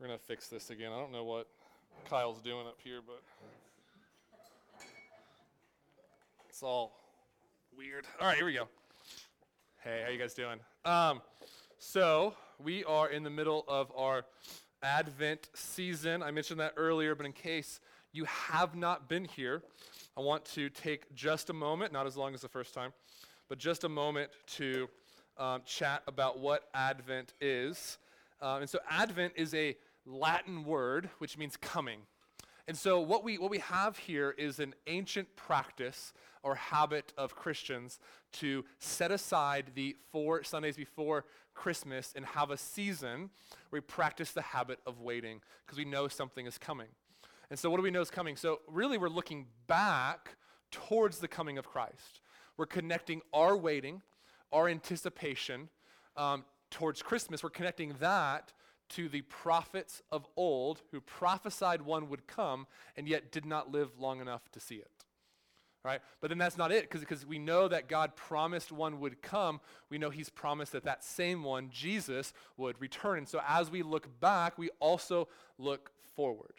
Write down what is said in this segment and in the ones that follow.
We're going to fix this again. I don't know what Kyle's doing up here, but it's all weird. All right, here we go. Hey, how you guys doing? Um, so we are in the middle of our Advent season. I mentioned that earlier, but in case you have not been here, I want to take just a moment, not as long as the first time, but just a moment to um, chat about what Advent is. Um, and so, Advent is a Latin word which means coming. And so, what we, what we have here is an ancient practice or habit of Christians to set aside the four Sundays before Christmas and have a season where we practice the habit of waiting because we know something is coming. And so, what do we know is coming? So, really, we're looking back towards the coming of Christ. We're connecting our waiting, our anticipation um, towards Christmas. We're connecting that to the prophets of old who prophesied one would come and yet did not live long enough to see it. Right? But then that's not it because we know that God promised one would come. We know he's promised that that same one, Jesus, would return. And so as we look back, we also look forward.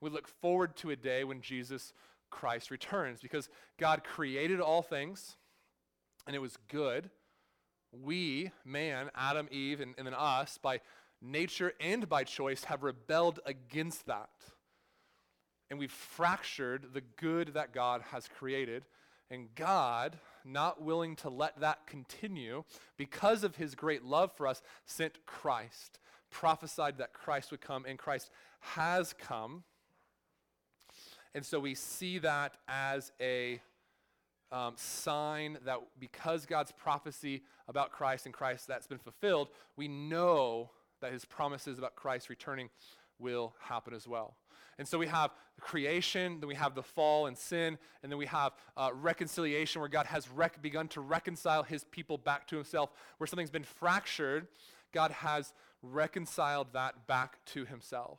We look forward to a day when Jesus Christ returns because God created all things and it was good. We, man, Adam, Eve, and, and then us, by nature and by choice, have rebelled against that. And we've fractured the good that God has created. And God, not willing to let that continue, because of his great love for us, sent Christ, prophesied that Christ would come, and Christ has come. And so we see that as a um, sign that because God's prophecy about Christ and Christ that's been fulfilled, we know that his promises about Christ returning will happen as well. And so we have creation, then we have the fall and sin, and then we have uh, reconciliation where God has rec- begun to reconcile his people back to himself. Where something's been fractured, God has reconciled that back to himself.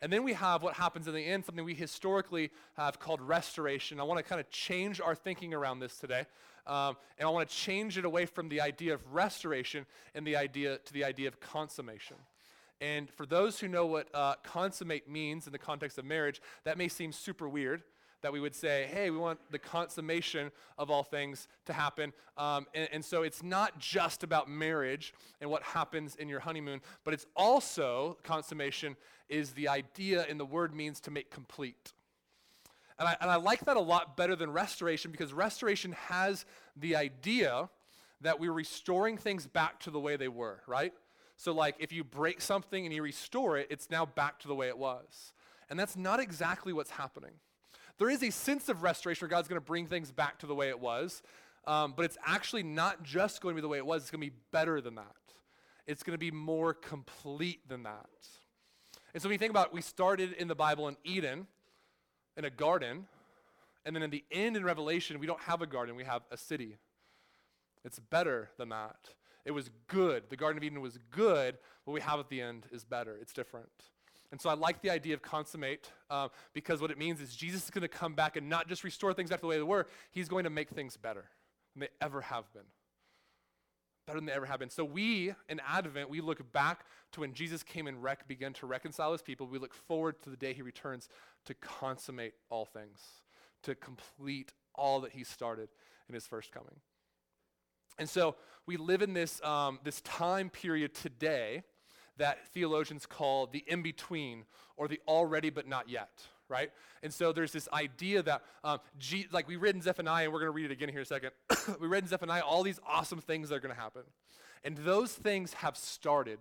And then we have what happens in the end, something we historically have called restoration. I want to kind of change our thinking around this today. Um, and I want to change it away from the idea of restoration and the idea to the idea of consummation. And for those who know what uh, consummate means in the context of marriage, that may seem super weird that we would say, hey, we want the consummation of all things to happen. Um, and, and, so it's not just about marriage and what happens in your honeymoon, but it's also, consummation is the idea and the word means to make complete. And I, and I like that a lot better than restoration because restoration has the idea that we're restoring things back to the way they were, right? So, like, if you break something and you restore it, it's now back to the way it was. And that's not exactly what's happening. There is a sense of restoration where God's going to bring things back to the way it was, um, but it's actually not just going to be the way it was, it's going to be better than that. It's going to be more complete than that. And so when you think about it, we started in the Bible in Eden, in a garden, and then in the end in Revelation, we don't have a garden, we have a city. It's better than that. It was good. The Garden of Eden was good. What we have at the end is better. It's different. And so I like the idea of consummate uh, because what it means is Jesus is going to come back and not just restore things to the way they were, he's going to make things better than they ever have been better than they ever have been. So we, in Advent, we look back to when Jesus came and rec- began to reconcile his people. We look forward to the day he returns to consummate all things, to complete all that he started in his first coming. And so we live in this, um, this time period today that theologians call the in between or the already but not yet right? And so there's this idea that, um, G- like we read in Zephaniah, and we're going to read it again here in a second. we read in Zephaniah all these awesome things that are going to happen. And those things have started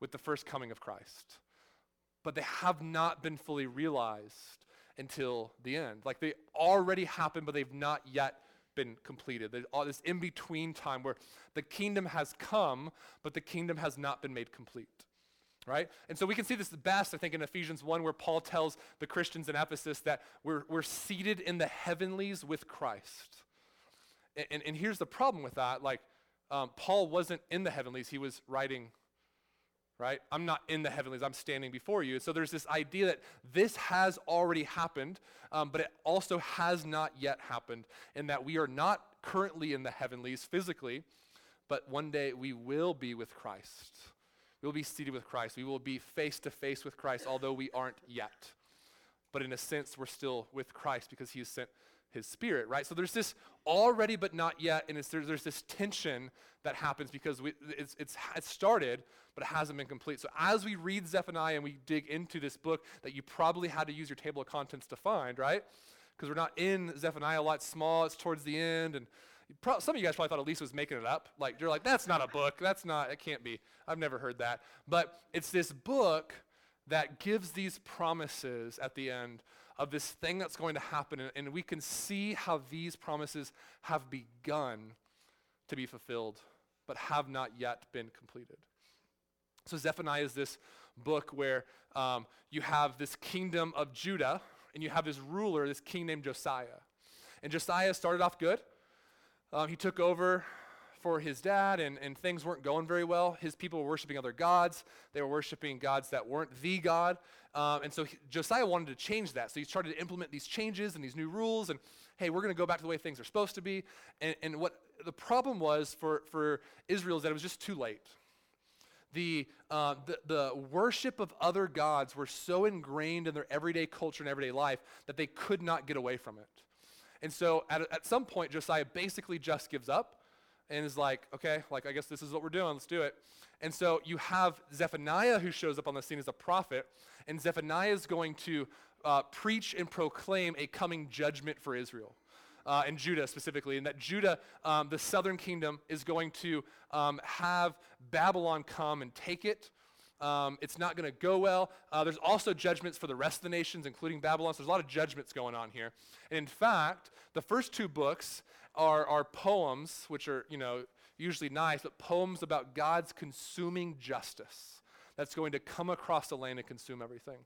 with the first coming of Christ, but they have not been fully realized until the end. Like they already happened, but they've not yet been completed. There's all this in between time where the kingdom has come, but the kingdom has not been made complete right? And so we can see this best, I think, in Ephesians 1, where Paul tells the Christians in Ephesus that we're, we're seated in the heavenlies with Christ. And, and, and here's the problem with that. Like, um, Paul wasn't in the heavenlies, he was writing, right? I'm not in the heavenlies, I'm standing before you. So there's this idea that this has already happened, um, but it also has not yet happened, and that we are not currently in the heavenlies physically, but one day we will be with Christ We will be seated with Christ. We will be face to face with Christ, although we aren't yet. But in a sense, we're still with Christ because he has sent his spirit, right? So there's this already but not yet, and there's, there's this tension that happens because we, it's, it's, it's started, but it hasn't been complete. So as we read Zephaniah and we dig into this book that you probably had to use your table of contents to find, right? Because we're not in Zephaniah a lot, small, it's towards the end, and pro- some of you guys probably thought Elise was making it up. Like, you're like, that's not a book, that's not, it can't be. I've never heard that. But it's this book that gives these promises at the end of this thing that's going to happen. And, and we can see how these promises have begun to be fulfilled, but have not yet been completed. So Zephaniah is this book where um, you have this kingdom of Judah, and you have this ruler, this king named Josiah. And Josiah started off good. Um, he took over for his dad, and, and things weren't going very well. His people were worshiping other gods. They were worshiping gods that weren't the God. Um, and so he, Josiah wanted to change that. So he started to implement these changes and these new rules. And hey, we're going to go back to the way things are supposed to be. And, and what the problem was for, for Israel is that it was just too late. The, uh, the, the worship of other gods were so ingrained in their everyday culture and everyday life that they could not get away from it. And so at, at some point, Josiah basically just gives up and is like, okay, like I guess this is what we're doing, let's do it. And so you have Zephaniah who shows up on the scene as a prophet, and Zephaniah is going to uh, preach and proclaim a coming judgment for Israel. Uh, and Judah specifically, and that Judah, um, the southern kingdom, is going to um, have Babylon come and take it. Um, it's not going to go well. Uh, there's also judgments for the rest of the nations, including Babylon. So there's a lot of judgments going on here. And in fact, the first two books are, are poems, which are, you know, usually nice, but poems about God's consuming justice that's going to come across the land and consume everything.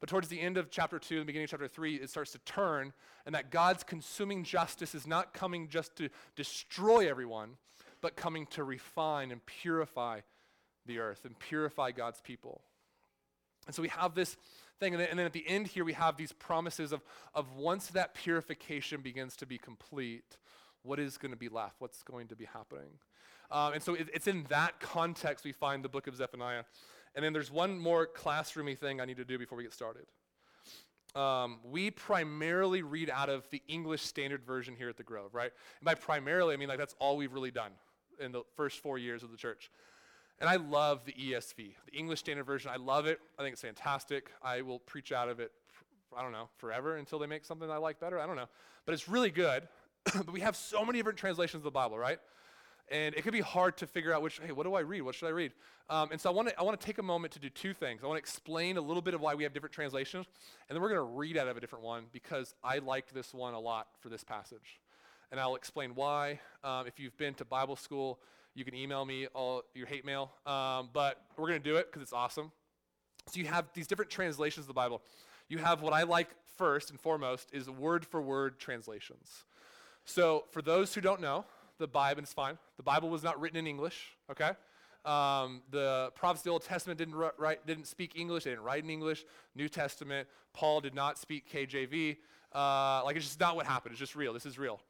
But towards the end of chapter 2 and beginning of chapter 3, it starts to turn, and that God's consuming justice is not coming just to destroy everyone, but coming to refine and purify the earth and purify God's people. And so we have this thing, and then, and then, at the end here, we have these promises of, of once that purification begins to be complete, what is going to be left? What's going to be happening? Um, and so it, it's in that context we find the book of Zephaniah. And then there's one more classroomy thing I need to do before we get started. Um, we primarily read out of the English Standard Version here at the Grove, right? And by primarily, I mean like that's all we've really done in the first four years of the church. And I love the ESV, the English Standard Version. I love it. I think it's fantastic. I will preach out of it, I don't know, forever until they make something I like better. I don't know. But it's really good. but we have so many different translations of the Bible, right? And it can be hard to figure out which, hey, what do I read? What should I read? Um, and so I want to I wanna take a moment to do two things. I want to explain a little bit of why we have different translations, and then we're going to read out of a different one because I liked this one a lot for this passage. And I'll explain why. Um, if you've been to Bible school, you can email me all your hate mail. Um, but we're going to do it because it's awesome. So you have these different translations of the Bible. You have what I like first and foremost is word for word translations. So, for those who don't know, the Bible is fine. The Bible was not written in English, okay? Um, the prophets of the Old Testament didn't, write, didn't speak English, they didn't write in English. New Testament, Paul did not speak KJV. Uh, like, it's just not what happened. It's just real. This is real.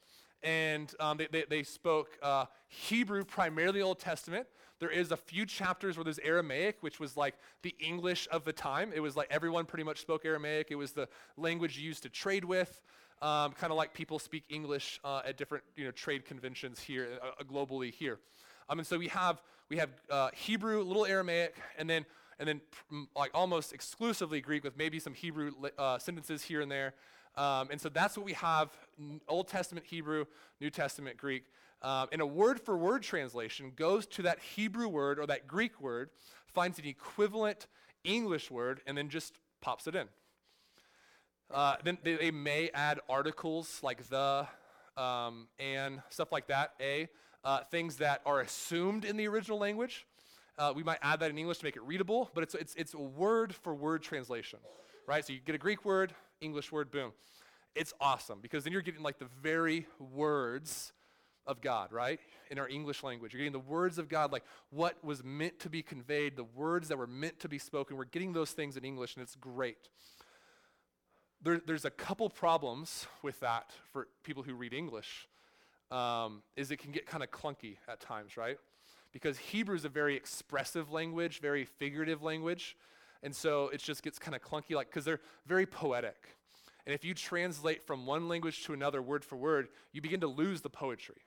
And um, they, they, they, spoke uh, Hebrew, primarily Old Testament. There is a few chapters where there's Aramaic, which was like the English of the time. It was like everyone pretty much spoke Aramaic. It was the language used to trade with um, kind of like people speak English uh, at different you know, trade conventions here, uh, uh, globally here. Um, and so we have, we have uh, Hebrew, a little Aramaic, and then, and then pr- like almost exclusively Greek with maybe some Hebrew uh, sentences here and there. Um, and so that's what we have Old Testament Hebrew, New Testament Greek. Um, and a word for word translation goes to that Hebrew word or that Greek word, finds an equivalent English word, and then just pops it in. Uh, then they, they, may add articles like the um, and stuff like that, a, uh, things that are assumed in the original language. Uh, we might add that in English to make it readable, but it's, it's, it's a word for word translation, right? So you get a Greek word, English word, boom. It's awesome because then you're getting like the very words of God, right? In our English language. You're getting the words of God, like what was meant to be conveyed, the words that were meant to be spoken. We're getting those things in English, and it's great there, there's a couple problems with that for people who read English. Um, is it can get kind of clunky at times, right? because Hebrew is a very expressive language, very figurative language. And so it just gets kind of clunky, like, because they're very poetic. And if you translate from one language to another word for word, you begin to lose the poetry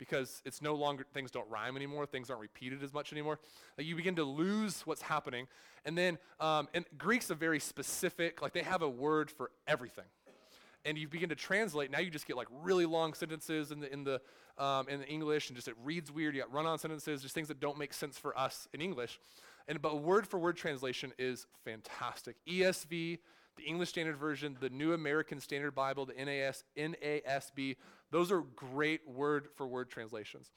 because it's no longer, things don't rhyme anymore, things aren't repeated as much anymore. Like you begin to lose what's happening. And then, um, and Greek's are very specific, like they have a word for everything. And you begin to translate, now you just get like really long sentences in the, in the, um, in the English, and just it reads weird. You got run on sentences, just things that don't make sense for us in English. And but word for word translation is fantastic. ESV, the English Standard Version, the New American Standard Bible, the NAS, NASB, those are great word for word translations.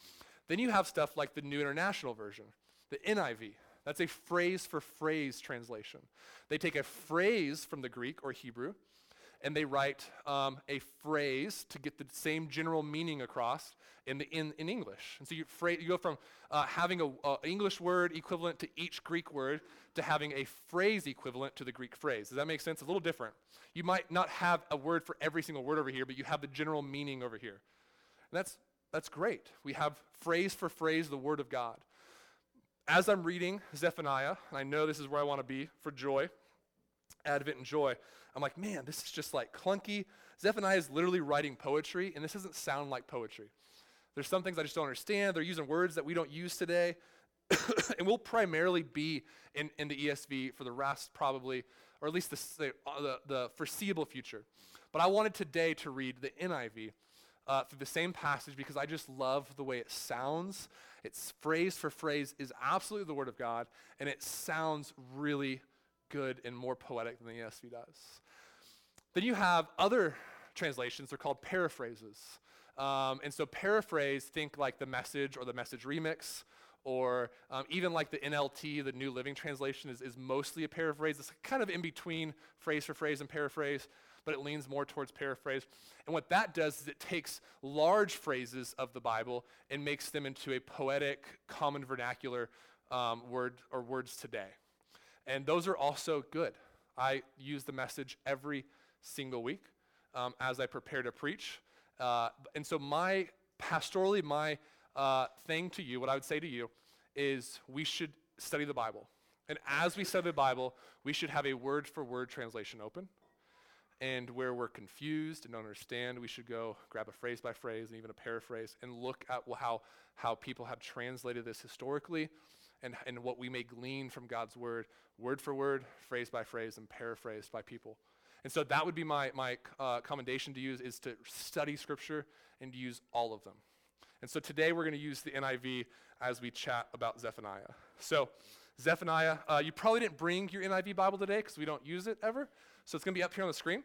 Then you have stuff like the New International Version, the NIV. That's a phrase for phrase translation. They take a phrase from the Greek or Hebrew and they write um, a phrase to get the same general meaning across in, the, in, in English. And so you, you go from uh, having an English word equivalent to each Greek word to having a phrase equivalent to the Greek phrase. Does that make sense? A little different. You might not have a word for every single word over here, but you have the general meaning over here. And that's, that's great. We have phrase for phrase the Word of God. As I'm reading Zephaniah, and I know this is where I want to be for joy, Advent and joy, I'm like, man, this is just like clunky. Zephaniah is literally writing poetry, and this doesn't sound like poetry. There's some things I just don't understand. They're using words that we don't use today. and we'll primarily be in, in the ESV for the rest, probably, or at least the, the, the foreseeable future. But I wanted today to read the NIV uh, through the same passage because I just love the way it sounds. It's phrase for phrase is absolutely the Word of God, and it sounds really good and more poetic than the ESV does. Then you have other translations, they're called paraphrases. Um, and so paraphrase, think like the message or the message remix, or um, even like the NLT, the New Living Translation, is, is mostly a paraphrase. It's kind of in between phrase for phrase and paraphrase, but it leans more towards paraphrase. And what that does is it takes large phrases of the Bible and makes them into a poetic, common vernacular um, word or words today. And those are also good. I use the message every single week um, as I prepare to preach. Uh, and so, my pastorally, my uh, thing to you, what I would say to you, is we should study the Bible. And as we study the Bible, we should have a word for word translation open. And where we're confused and don't understand, we should go grab a phrase by phrase and even a paraphrase and look at how, how people have translated this historically and, and what we may glean from God's word, word for word, phrase by phrase, and paraphrased by people. And so that would be my, my uh, commendation to use is to study Scripture and use all of them. And so today we're going to use the NIV as we chat about Zephaniah. So Zephaniah, uh, you probably didn't bring your NIV Bible today because we don't use it ever. So it's going to be up here on the screen.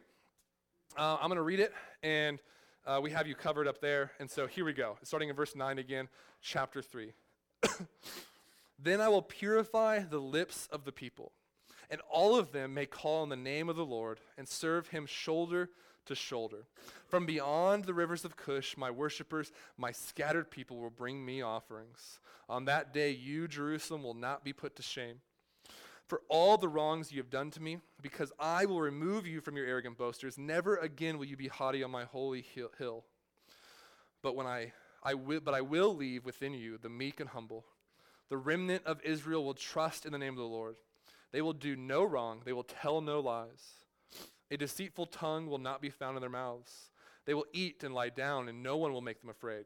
Uh, I'm going to read it, and uh, we have you covered up there. And so here we go, starting in verse 9 again, chapter 3. then I will purify the lips of the people and all of them may call on the name of the Lord and serve him shoulder to shoulder. From beyond the rivers of Cush, my worshippers, my scattered people will bring me offerings. On that day, you, Jerusalem, will not be put to shame. For all the wrongs you have done to me, because I will remove you from your arrogant boasters, never again will you be haughty on my holy hill. But when I, I will, but I will leave within you the meek and humble. The remnant of Israel will trust in the name of the Lord. They will do no wrong, they will tell no lies. A deceitful tongue will not be found in their mouths. They will eat and lie down, and no one will make them afraid.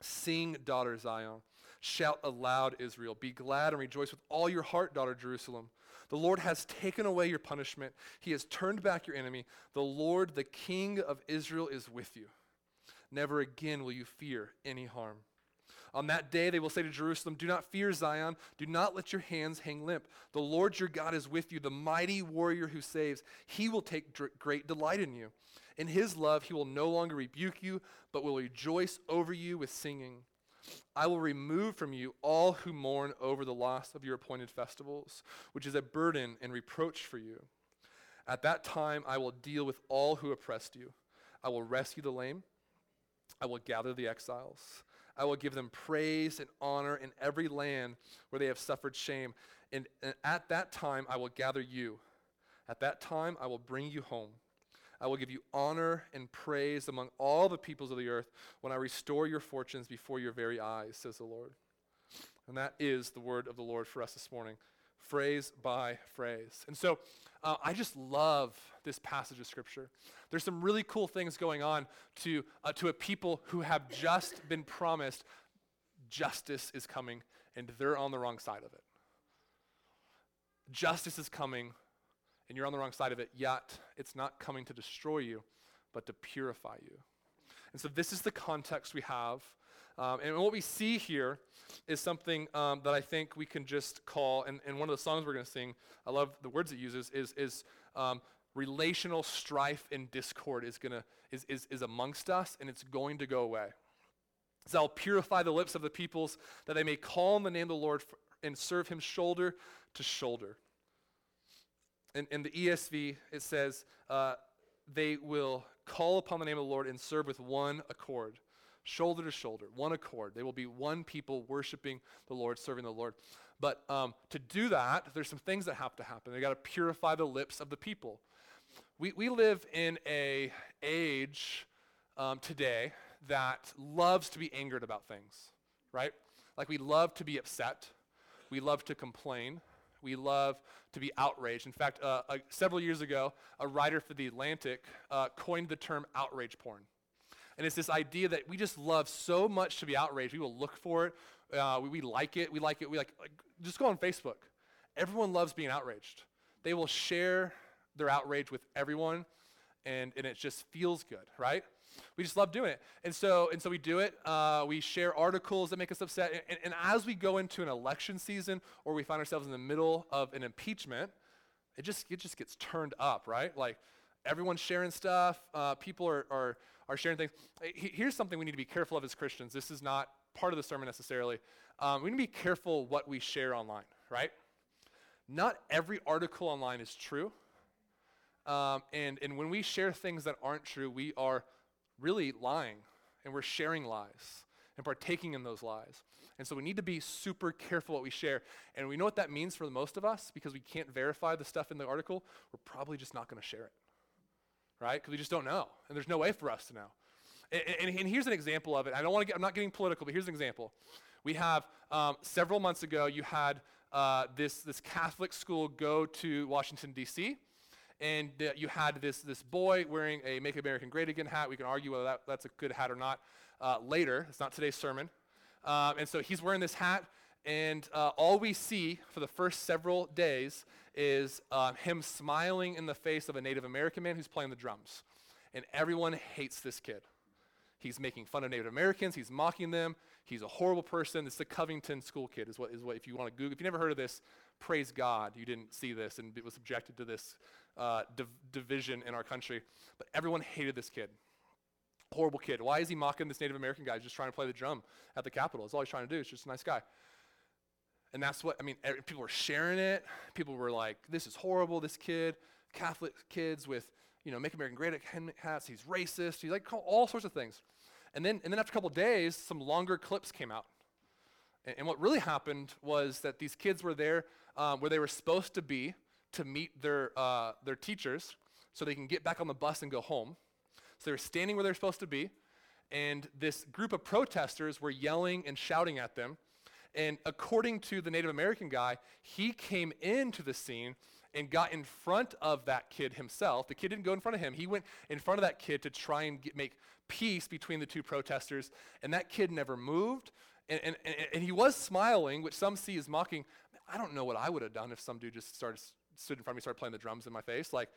Sing, daughter Zion. Shout aloud, Israel. Be glad and rejoice with all your heart, daughter Jerusalem. The Lord has taken away your punishment. He has turned back your enemy. The Lord, the King of Israel, is with you. Never again will you fear any harm. On that day, they will say to Jerusalem, Do not fear Zion. Do not let your hands hang limp. The Lord your God is with you, the mighty warrior who saves. He will take dr- great delight in you. In his love, he will no longer rebuke you, but will rejoice over you with singing. I will remove from you all who mourn over the loss of your appointed festivals, which is a burden and reproach for you. At that time, I will deal with all who oppressed you. I will rescue the lame. I will gather the exiles. I will give them praise and honor in every land where they have suffered shame. And, and, at that time, I will gather you. At that time, I will bring you home. I will give you honor and praise among all the peoples of the earth when I restore your fortunes before your very eyes, says the Lord. And that is the word of the Lord for us this morning, phrase by phrase. And so uh, I just love this passage of Scripture. There's some really cool things going on to, uh, to a people who have just been promised justice is coming, and they're on the wrong side of it. Justice is coming, and you're on the wrong side of it, yet it's not coming to destroy you, but to purify you. And so, this is the context we have. Um, and what we see here is something um, that I think we can just call, and, and one of the songs we're going to sing, I love the words it uses, is, is um, relational strife and discord is, gonna, is, is, is amongst us, and it's going to go away. So I'll purify the lips of the peoples, that they may call on the name of the Lord for, and serve him shoulder to shoulder. In, in the ESV, it says, uh, they will call upon the name of the Lord and serve with one accord, shoulder to shoulder, one accord. They will be one people worshiping the Lord, serving the Lord. But um, to do that, there's some things that have to happen. They got to purify the lips of the people. We, we live in a age um, today that loves to be angered about things, right? Like we love to be upset. We love to complain. We love to be outraged. In fact, uh, uh, several years ago, a writer for The Atlantic uh, coined the term outrage porn. And it's this idea that we just love so much to be outraged. We will look for it. Uh, we, we, like it. We like it. We like, like, just go on Facebook. Everyone loves being outraged. They will share their outrage with everyone, and, and it just feels good, right? We just love doing it. And so, and so we do it. Uh, we share articles that make us upset. And, and, and, as we go into an election season or we find ourselves in the middle of an impeachment, it just, it just gets turned up, right? Like everyone's sharing stuff. Uh, people are, are, are sharing things. Here's something we need to be careful of as Christians. This is not part of the sermon necessarily. Um, we need to be careful what we share online, right? Not every article online is true. Um, and, and when we share things that aren't true, we are really lying and we're sharing lies and partaking in those lies. And so we need to be super careful what we share. And we know what that means for the most of us because we can't verify the stuff in the article. We're probably just not going to share it, right? Because we just don't know. And there's no way for us to know. And, and, and here's an example of it. I don't want to. I'm not getting political, but here's an example. We have um, several months ago, you had uh, this, this Catholic school go to Washington, D.C and uh, you had this, this boy wearing a Make American Great Again hat. We can argue whether that, that's a good hat or not uh, later. It's not today's sermon. Um, and so he's wearing this hat, and uh, all we see for the first several days is um, him smiling in the face of a Native American man who's playing the drums. And everyone hates this kid. He's making fun of Native Americans. He's mocking them. He's a horrible person. This is the Covington school kid, is what, is what if you want to Google. If you never heard of this, praise God you didn't see this and it was subjected to this uh, div- division in our country. But everyone hated this kid. Horrible kid. Why is he mocking this Native American guy He's just trying to play the drum at the Capitol? That's all he's trying to do. He's just a nice guy. And that's what, I mean, people were sharing it. People were like, this is horrible, this kid. Catholic kids with, you know, Make American Great hats. He's racist. He's like all sorts of things. And then, and then after a couple days, some longer clips came out. And, and, what really happened was that these kids were there um, where they were supposed to be to meet their, uh, their teachers so they can get back on the bus and go home. So they were standing where they're supposed to be, and this group of protesters were yelling and shouting at them. And according to the Native American guy, he came into the scene and got in front of that kid himself. The kid didn't go in front of him. He went in front of that kid to try and get, make peace between the two protesters. And that kid never moved. And, and, and, he was smiling, which some see as mocking. I don't know what I would have done if some dude just started stood in front of me, started playing the drums in my face, like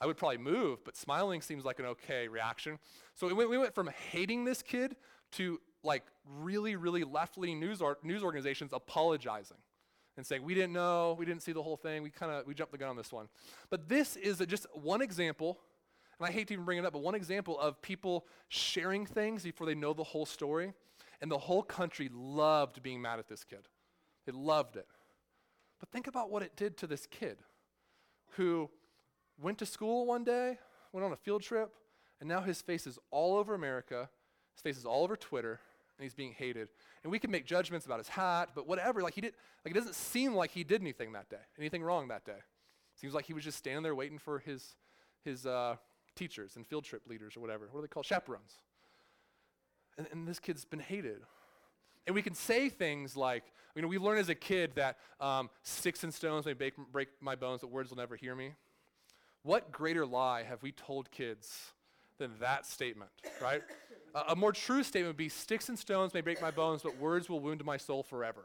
I would probably move, but smiling seems like an okay reaction. So we went, we went from hating this kid to like really, really left-leaning news, or, news organizations apologizing and saying, we didn't know, we didn't see the whole thing, we kind of, we jumped the gun on this one. But this is a, just one example, and I hate to even bring it up, but one example of people sharing things before they know the whole story. And the whole country loved being mad at this kid. They loved it. But think about what it did to this kid who went to school one day, went on a field trip, and now his face is all over America, his face is all over Twitter, and he's being hated. And we can make judgments about his hat, but whatever, like he did, like it doesn't seem like he did anything that day, anything wrong that day. Seems like he was just standing there waiting for his, his uh, teachers and field trip leaders or whatever. What are they called? Chaperones. And, and this kid's been hated. And we can say things like, you know, we learn as a kid that um, sticks and stones may break, break my bones, but words will never hear me. What greater lie have we told kids than that statement, right? A more true statement would be sticks and stones may break my bones, but words will wound my soul forever,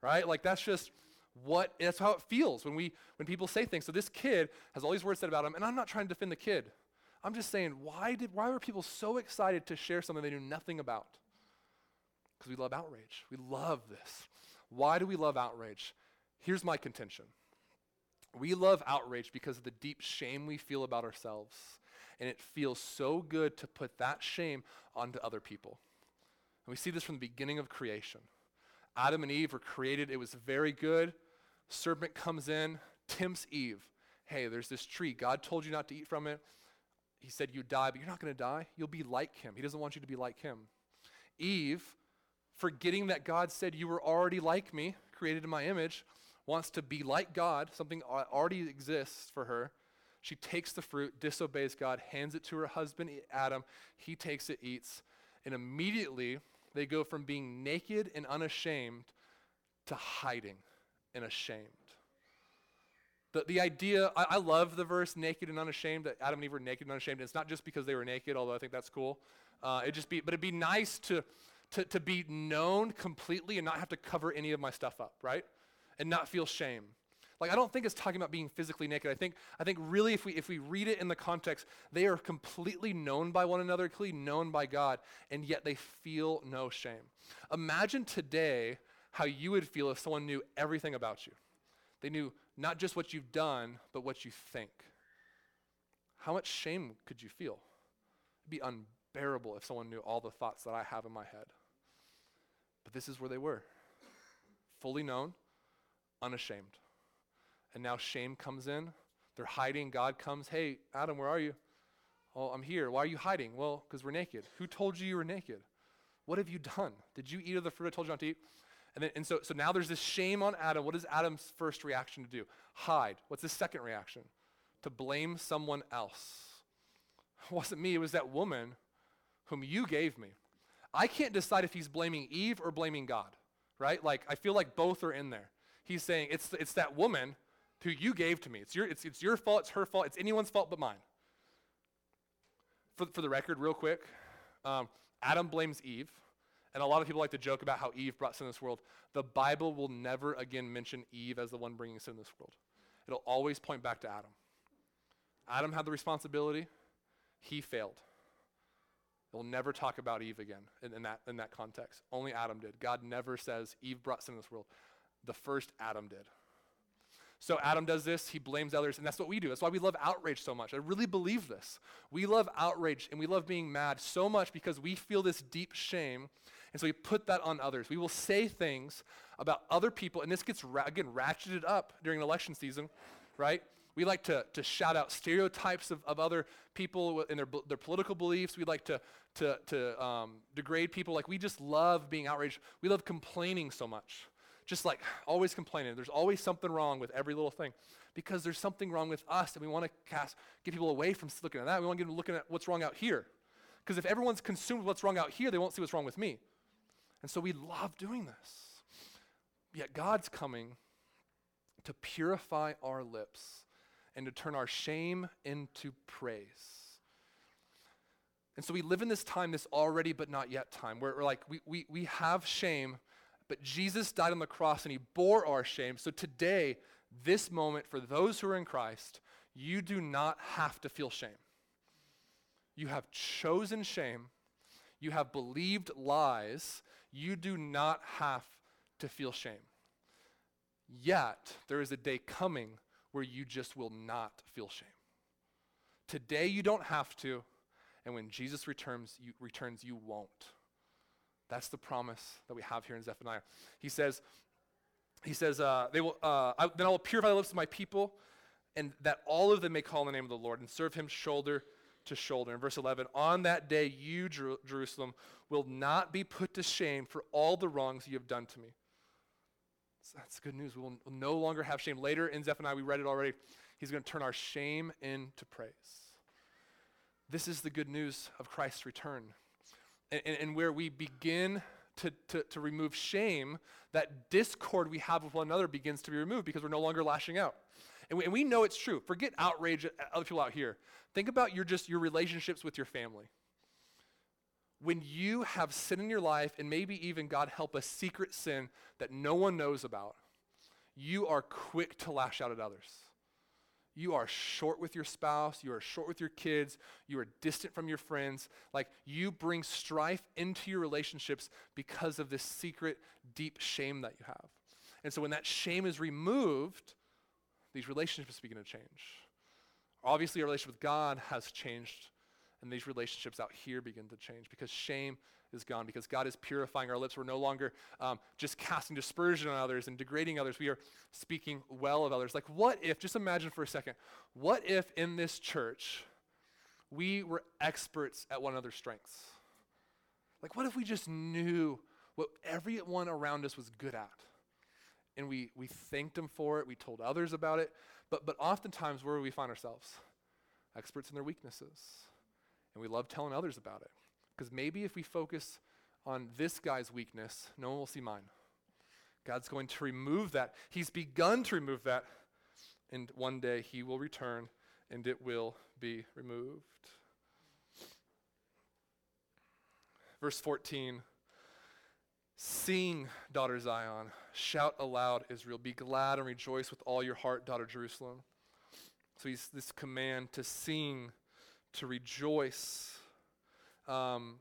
right? Like that's just what, that's how it feels when we, when people say things. So this kid has all these words said about him, and I'm not trying to defend the kid. I'm just saying, why did, why were people so excited to share something they knew nothing about? Because we love outrage. We love this. Why do we love outrage? Here's my contention. We love outrage because of the deep shame we feel about ourselves. And it feels so good to put that shame onto other people. And we see this from the beginning of creation. Adam and Eve were created, it was very good. Serpent comes in, tempts Eve. Hey, there's this tree. God told you not to eat from it. He said you'd die, but you're not going to die. You'll be like him. He doesn't want you to be like him. Eve forgetting that God said, You were already like me, created in my image, wants to be like God, something already exists for her. She takes the fruit, disobeys God, hands it to her husband, Adam. He takes it, eats, and immediately they go from being naked and unashamed to hiding and ashamed. The, the idea, I, I love the verse naked and unashamed, that Adam and Eve were naked and unashamed. It's not just because they were naked, although I think that's cool. Uh, it just be, but it'd be nice to, to, to be known completely and not have to cover any of my stuff up, right? And not feel shame. Like I don't think it's talking about being physically naked. I think I think really if we if we read it in the context, they are completely known by one another, completely known by God, and yet they feel no shame. Imagine today how you would feel if someone knew everything about you. They knew not just what you've done, but what you think. How much shame could you feel? It'd be unbearable if someone knew all the thoughts that I have in my head. But this is where they were fully known, unashamed. And now shame comes in. They're hiding. God comes, Hey, Adam, where are you? Oh, I'm here. Why are you hiding? Well, because we're naked. Who told you you were naked? What have you done? Did you eat of the fruit I told you not to eat? And, then, and so, so now there's this shame on Adam. What is Adam's first reaction to do? Hide. What's his second reaction? To blame someone else. It wasn't me, it was that woman whom you gave me. I can't decide if he's blaming Eve or blaming God, right? Like, I feel like both are in there. He's saying, it's, it's that woman who you gave to me. It's your, it's, it's your fault, it's her fault, it's anyone's fault but mine. For, for the record, real quick, um, Adam blames Eve, and a lot of people like to joke about how Eve brought sin in this world. The Bible will never again mention Eve as the one bringing sin in this world. It'll always point back to Adam. Adam had the responsibility, he failed. will never talk about Eve again in, in, that, in that context. Only Adam did. God never says Eve brought sin in this world. The first Adam did. So Adam does this, he blames others, and that's what we do. That's why we love outrage so much. I really believe this. We love outrage and we love being mad so much because we feel this deep shame, and so we put that on others. We will say things about other people, and this gets, ra- again, ratcheted up during election season, right? We like to, to shout out stereotypes of, of other people and their, their political beliefs. We like to, to, to um, degrade people. Like, we just love being outraged. We love complaining so much just like always complaining. There's always something wrong with every little thing because there's something wrong with us and we want to cast, get people away from looking at that. We want to get them looking at what's wrong out here. Because if everyone's consumed with what's wrong out here, they won't see what's wrong with me. And so we love doing this. Yet God's coming to purify our lips and to turn our shame into praise. And so we live in this time, this already but not yet time, where we're like, we, we, we have shame, but Jesus died on the cross and he bore our shame. So today, this moment, for those who are in Christ, you do not have to feel shame. You have chosen shame. You have believed lies. You do not have to feel shame. Yet, there is a day coming where you just will not feel shame. Today, you don't have to. And when Jesus returns, you, returns, you won't. That's the promise that we have here in Zephaniah. He says, he says, uh, they will, uh, I, then I will purify the lips of my people, and that all of them may call the name of the Lord and serve him shoulder to shoulder. In verse 11, on that day you, Jer- Jerusalem, will not be put to shame for all the wrongs you have done to me. So that's good news. We will no longer have shame. Later in Zephaniah, we read it already. He's going to turn our shame into praise. This is the good news of Christ's return and, and, where we begin to, to, to remove shame, that discord we have with one another begins to be removed because we're no longer lashing out. And we, and we know it's true. Forget outrage at other people out here. Think about your just your relationships with your family. When you have sin in your life, and maybe even God help a secret sin that no one knows about, you are quick to lash out at others. You are short with your spouse, you are short with your kids, you are distant from your friends. Like you bring strife into your relationships because of this secret, deep shame that you have. And so when that shame is removed, these relationships begin to change. Obviously, our relationship with God has changed, and these relationships out here begin to change because shame is gone, because God is purifying our lips. We're no longer um, just casting dispersion on others and degrading others. We are speaking well of others. Like, what if, just imagine for a second, what if in this church we were experts at one another's strengths? Like, what if we just knew what everyone around us was good at? and we, we thanked them for it. We told others about it. But, but oftentimes, where do we find ourselves? Experts in their weaknesses. And we love telling others about it. Because maybe if we focus on this guy's weakness, no one will see mine. God's going to remove that. He's begun to remove that. And one day he will return and it will be removed. Verse 14 Sing, daughter Zion. Shout aloud, Israel. Be glad and rejoice with all your heart, daughter Jerusalem. So he's this command to sing, to rejoice. Um,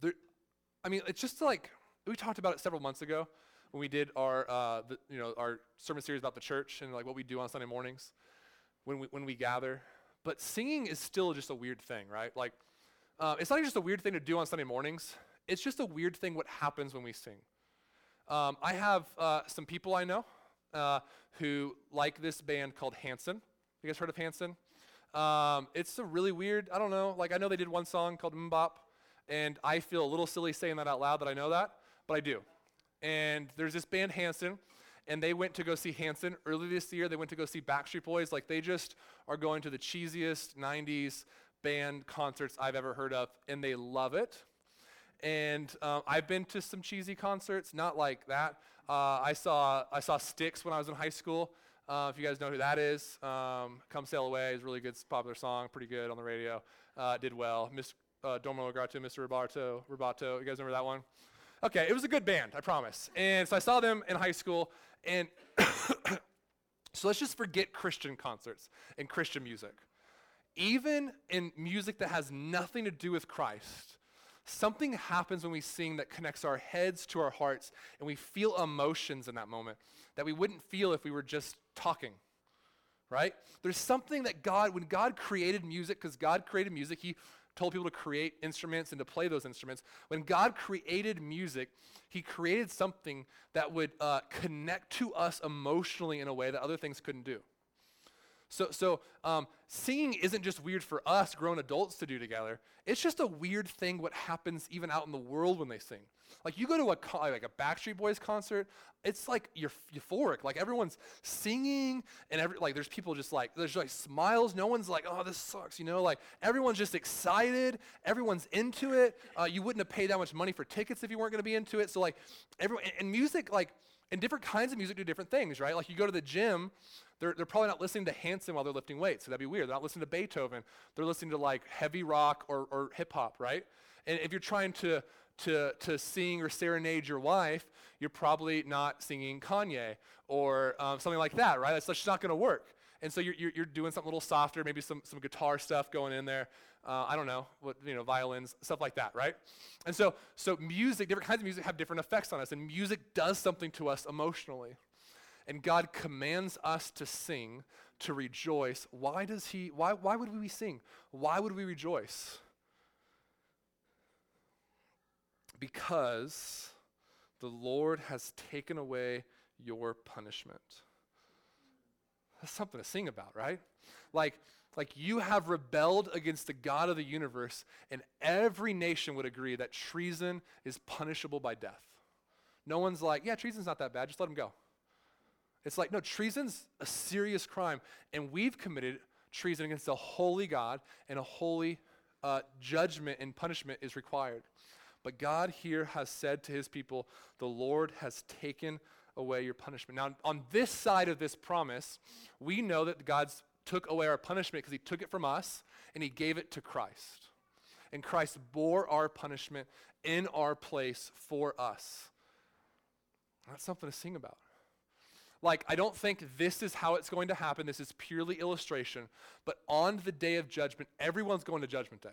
there, I mean, it's just like we talked about it several months ago when we did our, uh, the, you know, our sermon series about the church and like what we do on Sunday mornings when we when we gather. But singing is still just a weird thing, right? Like, uh, it's not just a weird thing to do on Sunday mornings. It's just a weird thing what happens when we sing. Um, I have uh, some people I know uh, who like this band called Hanson. You guys heard of Hanson? Um, it's a really weird, I don't know, like I know they did one song called MMMBop, and I feel a little silly saying that out loud that I know that, but I do. And there's this band Hanson, and they went to go see Hanson early this year. They went to go see Backstreet Boys. Like they just are going to the cheesiest 90s band concerts I've ever heard of, and they love it. And uh, I've been to some cheesy concerts, not like that. Uh, I saw I saw Styx when I was in high school. Uh, if you guys know who that is, um, "Come Sail Away" is a really good, popular song, pretty good on the radio. Uh, did well. Miss uh, Domo Grato, Mr. Roboto, Roboto. You guys remember that one? Okay, it was a good band, I promise. And so I saw them in high school, and so let's just forget Christian concerts and Christian music. Even in music that has nothing to do with Christ, something happens when we sing that connects our heads to our hearts and we feel emotions in that moment that we wouldn't feel if we were just talking right? There's something that god when god created music because god created music he told people to create instruments and to play those instruments. When god created music he created something that would uh, connect to us emotionally in a way that other things couldn't do so, so um, singing isn't just weird for us grown adults to do together. It's just a weird thing what happens even out in the world when they sing. Like you go to a like a Backstreet Boys concert, it's like you're euphoric. Like everyone's singing, and every like there's people just like there's like smiles. No one's like, oh, this sucks, you know. Like everyone's just excited. Everyone's into it. Uh, you wouldn't have paid that much money for tickets if you weren't going to be into it. So like everyone and music like and different kinds of music do different things, right? Like you go to the gym, they're, they're probably not listening to Hanson while they're lifting weights, so that'd be weird. They're not listening to Beethoven. They're listening to like heavy rock or, or hip hop, right? And if you're trying to, to, to sing or serenade your wife, you're probably not singing Kanye or um, something like that, right? That's, that's just not going to work. And so you're, you're, you're, doing something a little softer, maybe some, some guitar stuff going in there. Uh, I don't know, what, you know, violins, stuff like that, right? And so, so music, different kinds of music have different effects on us, and music does something to us emotionally. And God commands us to sing, to rejoice. Why does He, why, why would we sing? Why would we rejoice? Because the Lord has taken away your punishment. That's something to sing about, right? Like, like you have rebelled against the God of the universe, and every nation would agree that treason is punishable by death. No one's like, yeah, treason's not that bad, just let him go. It's like, no, treason's a serious crime, and we've committed treason against a holy God, and a holy uh, judgment and punishment is required. But God here has said to his people, The Lord has taken away your punishment. Now, on this side of this promise, we know that God's took away our punishment because he took it from us and he gave it to Christ. And Christ bore our punishment in our place for us. That's something to sing about. Like, I don't think this is how it's going to happen. This is purely illustration. But on the day of judgment, everyone's going to Judgment Day.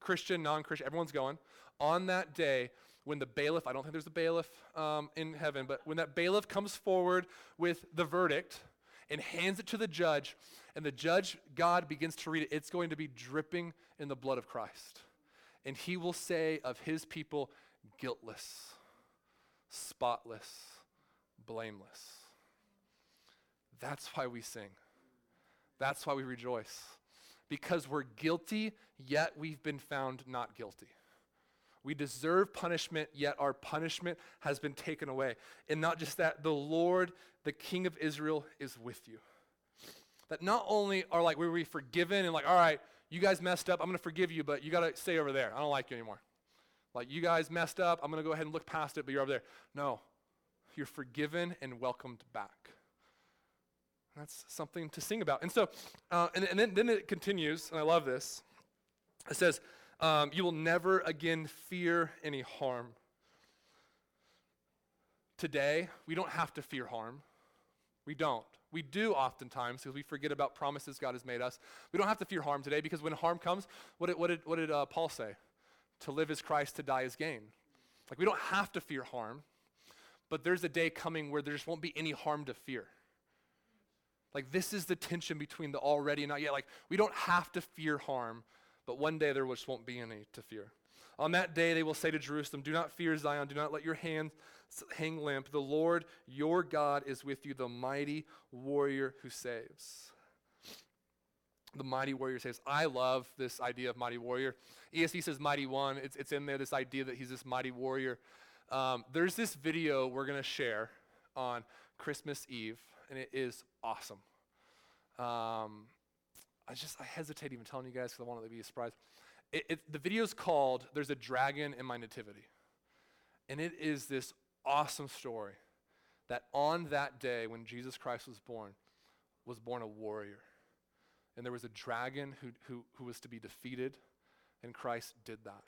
Christian, non Christian, everyone's going. On that day, when the bailiff, I don't think there's a bailiff um, in heaven, but when that bailiff comes forward with the verdict and hands it to the judge, and the judge, God, begins to read it, it's going to be dripping in the blood of Christ. And he will say of his people, guiltless, spotless, blameless. That's why we sing. That's why we rejoice. Because we're guilty, yet we've been found not guilty. We deserve punishment, yet our punishment has been taken away. And not just that, the Lord, the King of Israel, is with you. That not only are like we are forgiven and like, all right, you guys messed up, I'm gonna forgive you, but you gotta stay over there. I don't like you anymore. Like you guys messed up, I'm gonna go ahead and look past it, but you're over there. No, you're forgiven and welcomed back. That's something to sing about. And so, uh, and, and then, then it continues, and I love this. It says, um, You will never again fear any harm. Today, we don't have to fear harm. We don't. We do oftentimes because we forget about promises God has made us. We don't have to fear harm today because when harm comes, what did, what did, what did uh, Paul say? To live is Christ, to die is gain. Like, we don't have to fear harm, but there's a day coming where there just won't be any harm to fear. Like, this is the tension between the already and not yet. Like, we don't have to fear harm, but one day there just won't be any to fear. On that day, they will say to Jerusalem, Do not fear Zion, do not let your hands hang limp. The Lord your God is with you, the mighty warrior who saves. The mighty warrior saves. I love this idea of mighty warrior. ESV says mighty one. It's, it's in there, this idea that he's this mighty warrior. Um, there's this video we're going to share on Christmas Eve and it is awesome. Um, I just I hesitate even telling you guys because I want it to be a surprise. It, it, the video is called "There's a Dragon in My Nativity," and it is this awesome story that on that day when Jesus Christ was born, was born a warrior, and there was a dragon who who, who was to be defeated, and Christ did that.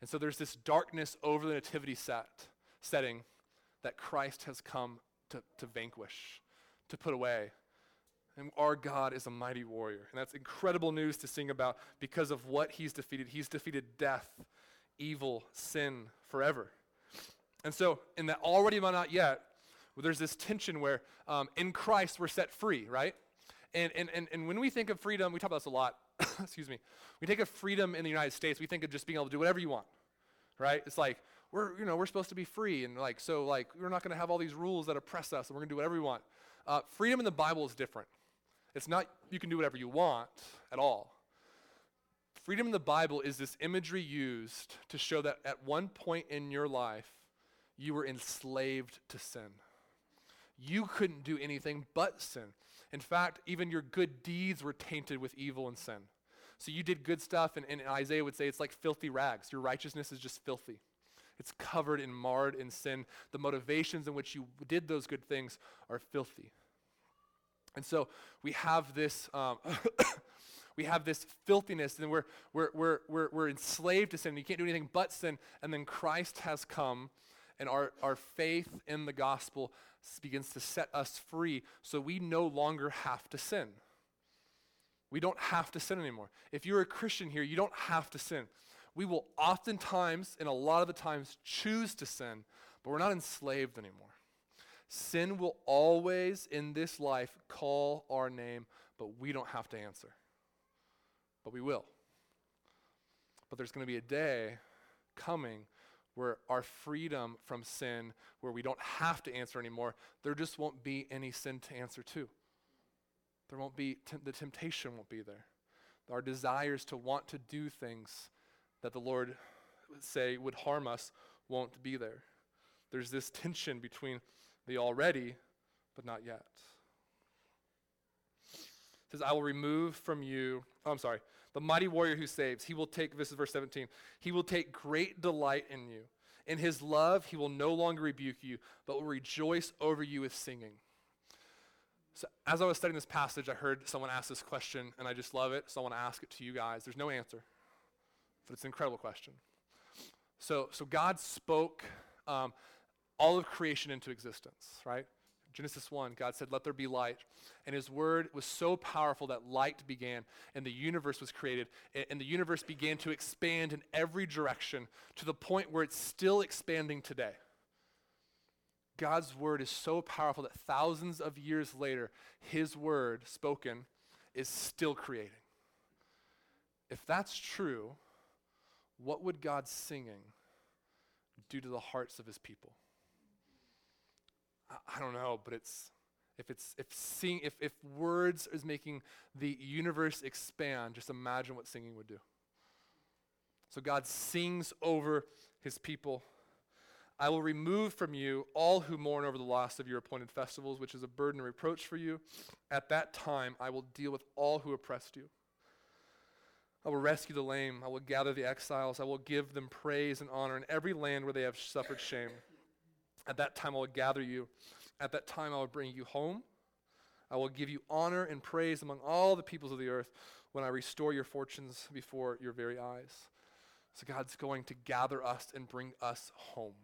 And so there's this darkness over the nativity set setting that Christ has come to, to vanquish to put away. And our God is a mighty warrior. And that's incredible news to sing about because of what he's defeated. He's defeated death, evil, sin forever. And so, in that already but not yet, well, there's this tension where um, in Christ we're set free, right? And, and, and, and when we think of freedom, we talk about this a lot. Excuse me. We think of freedom in the United States, we think of just being able to do whatever you want, right? It's like, we're, you know, we're supposed to be free. And like, so like, we're not going to have all these rules that oppress us and we're going to do whatever we want. Uh, freedom in the Bible is different. It's not you can do whatever you want at all. Freedom in the Bible is this imagery used to show that at one point in your life, you were enslaved to sin. You couldn't do anything but sin. In fact, even your good deeds were tainted with evil and sin. So you did good stuff, and, and Isaiah would say it's like filthy rags. Your righteousness is just filthy. It's covered and marred in sin. The motivations in which you did those good things are filthy. And so we have this. Um, we have this filthiness and we're, we're, we're, we're, we're enslaved to sin. You can't do anything but sin. And then Christ has come, and our, our faith in the gospel begins to set us free so we no longer have to sin. We don't have to sin anymore. If you're a Christian here, you don't have to sin we will oftentimes and a lot of the times choose to sin, but we're not enslaved anymore. Sin will always in this life call our name, but we don't have to answer. But we will. But there's going to be a day coming where our freedom from sin, where we don't have to answer anymore, there just won't be any sin to answer to. There won't be, t- the temptation won't be there. Our desires to want to do things that the Lord say would harm us won't be there. There's this tension between the already but not yet. It says, I will remove from you, oh, I'm sorry. the mighty warrior who saves. He will take, this is verse 17, he will take great delight in you. In his love, he will no longer rebuke you, but will rejoice over you with singing. So, as I was studying this passage, I heard someone ask this question, and I just love it, so I want to ask it to you guys. There's no answer, but it's an incredible question. So, so God spoke um, all of creation into existence, right? Genesis 1, God said, Let there be light. And his word was so powerful that light began, and the universe was created. And the universe began to expand in every direction to the point where it's still expanding today. God's word is so powerful that thousands of years later, his word spoken is still creating. If that's true, what would God singing do to the hearts of his people? I, don't know, but it's if it's if sing if, if words is making the universe expand, just imagine what singing would do. So God sings over his people. I will remove from you all who mourn over the loss of your appointed festivals, which is a burden and reproach for you. At that time, I will deal with all who oppressed you. I will rescue the lame. I will gather the exiles. I will give them praise and honor in every land where they have suffered shame. At that time, I will gather you. At that time, I will bring you home. I will give you honor and praise among all the peoples of the earth when I restore your fortunes before your very eyes. So God's going to gather us and bring us home.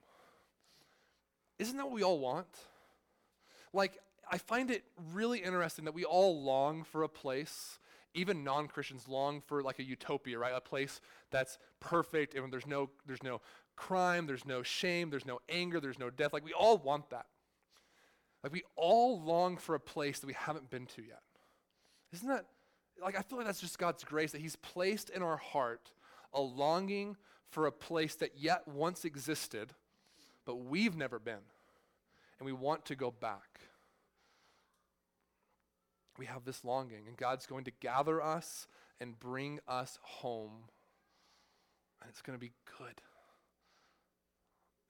Isn't that what we all want? Like, I find it really interesting that we all long for a place, even non-Christians long for like a utopia, right? A place that's perfect and there's no there's no crime, there's no shame, there's no anger, there's no death. Like we all want that. Like we all long for a place that we haven't been to yet. Isn't that like I feel like that's just God's grace that He's placed in our heart a longing for a place that yet once existed, but we've never been. And we want to go back. We have this longing, and God's going to gather us and bring us home. And it's going to be good.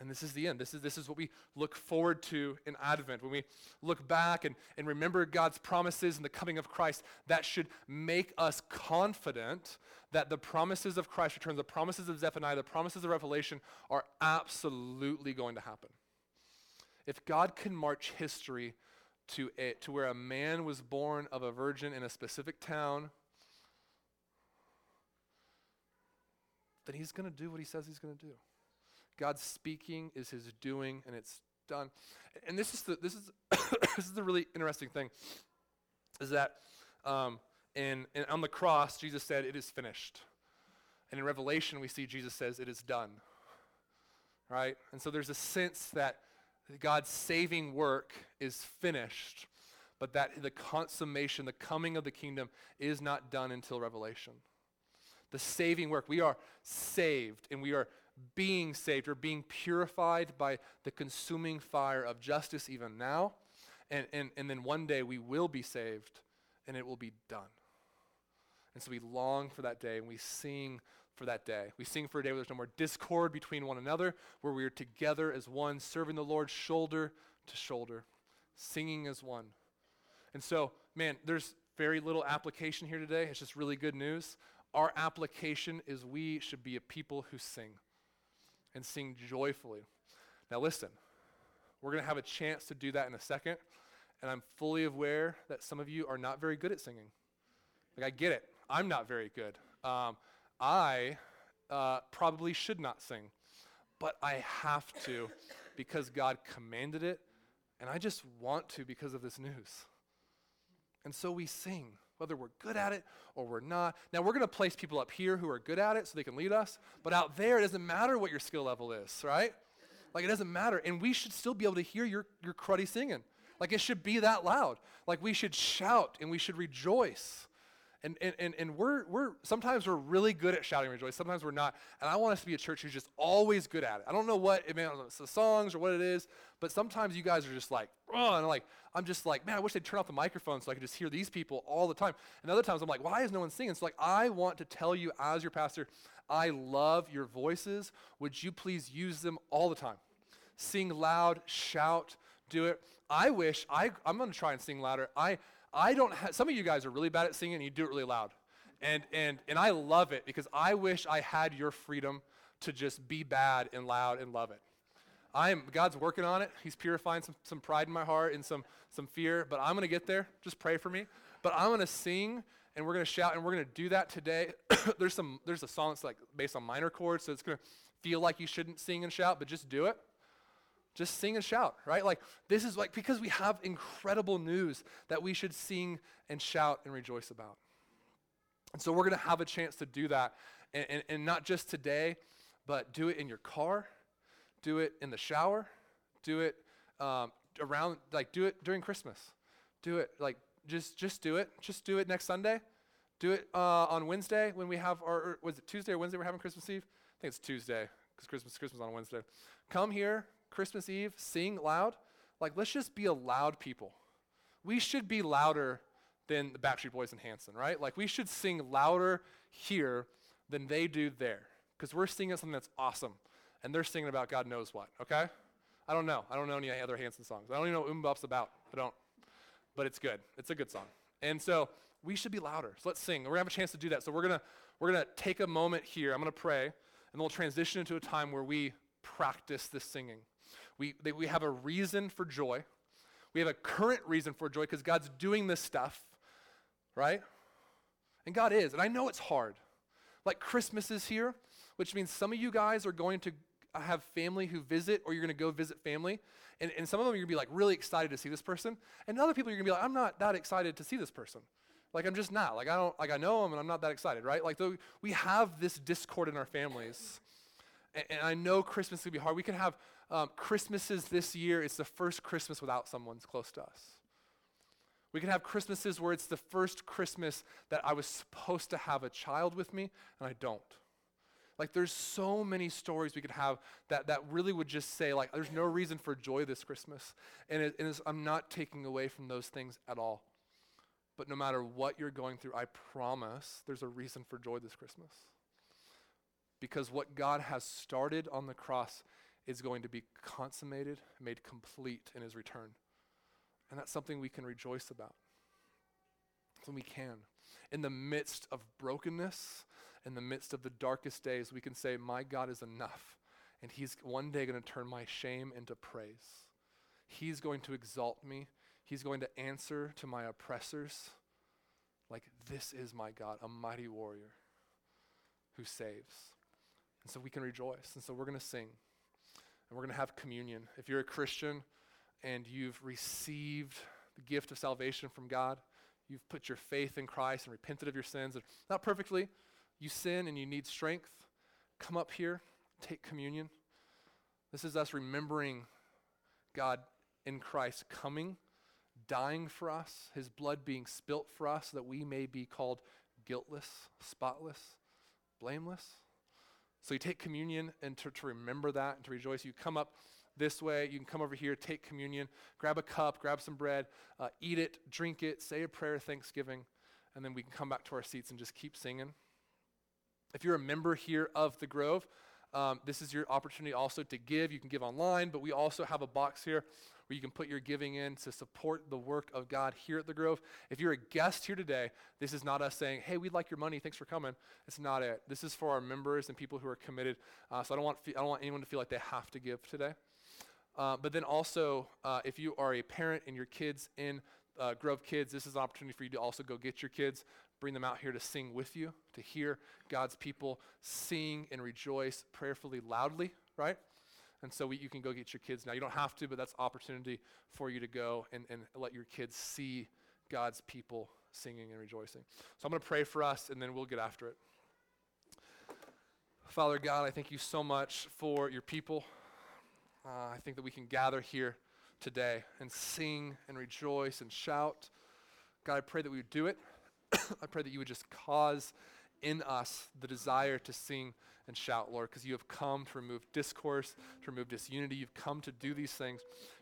And this is the end. This is, this is what we look forward to in Advent. When we look back and, and remember God's promises and the coming of Christ, that should make us confident that the promises of Christ return, the promises of Zephaniah, the promises of Revelation are absolutely going to happen. If God can march history to, a, to where a man was born of a virgin in a specific town, then he's going to do what he says he's going to do. God's speaking is his doing, and it's done. And this is the this is this is the really interesting thing, is that um, in on the cross Jesus said it is finished, and in Revelation we see Jesus says it is done. Right, and so there's a sense that God's saving work is finished, but that the consummation, the coming of the kingdom, is not done until Revelation. The saving work, we are saved, and we are being saved or being purified by the consuming fire of justice even now. And, and, and then one day we will be saved and it will be done. And so we long for that day and we sing for that day. We sing for a day where there's no more discord between one another, where we are together as one, serving the Lord shoulder to shoulder, singing as one. And so, man, there's very little application here today. It's just really good news. Our application is we should be a people who sing and sing joyfully. Now, listen, we're going to have a chance to do that in a second, and I'm fully aware that some of you are not very good at singing. Like, I get it. I'm not very good. Um, I uh, probably should not sing, but I have to because God commanded it, and I just want to because of this news. And so we sing whether we're good at it or we're not. Now, we're going to place people up here who are good at it so they can lead us, but out there, it doesn't matter what your skill level is, right? Like, it doesn't matter. And we should still be able to hear your, your cruddy singing. Like, it should be that loud. Like, we should shout and we should rejoice. And, and, and, and we're, we're, sometimes we're really good at shouting rejoice. Sometimes we're not. And I want us to be a church who's just always good at it. I don't know what, I mean, it's the songs or what it is, but sometimes you guys are just like, oh, and like, I'm just like, man, I wish they'd turn off the microphone so I could just hear these people all the time. And other times I'm like, why is no one singing? So like, I want to tell you as your pastor, I love your voices. Would you please use them all the time? Sing loud, shout, do it. I wish, I, I'm going to try and sing louder. I, I don't have, some of you guys are really bad at singing and you do it really loud. And, and, and I love it because I wish I had your freedom to just be bad and loud and love it. I am, God's working on it. He's purifying some, some pride in my heart and some, some fear, but I'm going to get there. Just pray for me. But I'm going to sing and we're going to shout and we're going to do that today. there's some, there's a song that's like based on minor chords, so it's going to feel like you shouldn't sing and shout, but just do it. Just sing and shout, right? Like this is like because we have incredible news that we should sing and shout and rejoice about. And so we're going to have a chance to do that. And, and, and, not just today, but do it in your car, do it in the shower, do it um, around, like do it during Christmas. Do it, like just, just do it. Just do it next Sunday. Do it uh, on Wednesday when we have our, or was it Tuesday or Wednesday we're having Christmas Eve? I think it's Tuesday because Christmas, Christmas on Wednesday. Come here, Christmas Eve, sing loud. Like, let's just be a loud people. We should be louder than the Backstreet Boys and Hanson, right? Like we should sing louder here than they do there because we're singing something that's awesome and they're singing about God knows what, okay? I don't know. I don't know any other Hanson songs. I don't even know what MMMBop's about. I don't. But it's good. It's a good song. And so we should be louder. So let's sing. We're to have a chance to do that. So we're to we're to take a moment here. I'm to pray and we'll transition into a time where we practice this singing. We, they, we have a reason for joy. We have a current reason for joy because God's doing this stuff right? And God is. And I know it's hard. Like Christmas is here, which means some of you guys are going to have family who visit, or you're going to go visit family. And, and some of them you're going to be like really excited to see this person. And other people you're going to be like, I'm not that excited to see this person. Like I'm just not. Like I don't, like I know them and I'm not that excited, right? Like though we have this discord in our families. And, and I know Christmas can be hard. We can have um, Christmases this year. It's the first Christmas without someone's close to us. We can have Christmases where it's the first Christmas that I was supposed to have a child with me and I don't. Like there's so many stories we could have that, that really would just say like there's no reason for joy this Christmas. And, it, and I'm not taking away from those things at all. But no matter what you're going through, I promise there's a reason for joy this Christmas. Because what God has started on the cross is going to be consummated, made complete in his return. And that's something we can rejoice about. Something we can. In the midst of brokenness, in the midst of the darkest days, we can say, My God is enough. And He's one day going to turn my shame into praise. He's going to exalt me. He's going to answer to my oppressors. Like, this is my God, a mighty warrior who saves. And so we can rejoice. And so we're going to sing. And we're going to have communion. If you're a Christian, and you've received the gift of salvation from God, you've put your faith in Christ and repented of your sins, and not perfectly, you sin and you need strength, come up here, take communion. This is us remembering God in Christ coming, dying for us, his blood being spilt for us, that we may be called guiltless, spotless, blameless. So you take communion and to, to remember that and to rejoice. You come up this way. You can come over here, take communion, grab a cup, grab some bread, uh, eat it, drink it, say a prayer thanksgiving, and then we can come back to our seats and just keep singing. If you're a member here of the Grove, um, this is your opportunity also to give. You can give online, but we also have a box here where you can put your giving in to support the work of God here at the Grove. If you're a guest here today, this is not us saying, hey, we'd like your money, thanks for coming. It's not it. This is for our members and people who are committed. Uh, so I don't, want, I don't want anyone to feel like they have to give today. Uh, but then also, uh, if you are a parent and your kids in uh, Grove Kids, this is an opportunity for you to also go get your kids, bring them out here to sing with you, to hear God's people sing and rejoice prayerfully loudly, right? And so we, you can go get your kids now. You don't have to, but that's opportunity for you to go and, and let your kids see God's people singing and rejoicing. So I'm going to pray for us, and then we'll get after it. Father God, I thank you so much for your people. Uh, I think that we can gather here today and sing and rejoice and shout. God, I pray that we would do it. I pray that you would just cause in us the desire to sing and shout, Lord, because you have come to remove discourse, to remove disunity. You've come to do these things.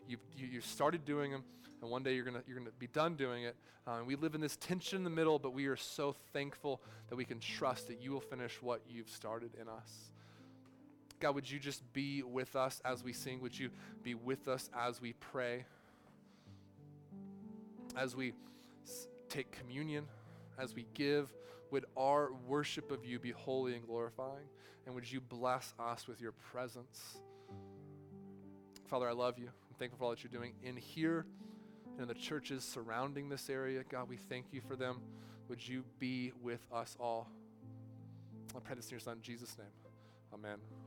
You've, you, you started doing them, and one day you're going you're gonna be done doing it. Uh, and we live in this tension in the middle, but we are so thankful that we can trust that you will finish what you've started in us. God, would you just be with us as we sing? Would you be with us as we pray? As we take communion, as we give, would our worship of you be holy and glorifying? And would you bless us with your presence? Father, I love you. I'm thankful for all that you're doing in here and in the churches surrounding this area. God, we thank you for them. Would you be with us all? I pray this in your son, Jesus' name. Amen.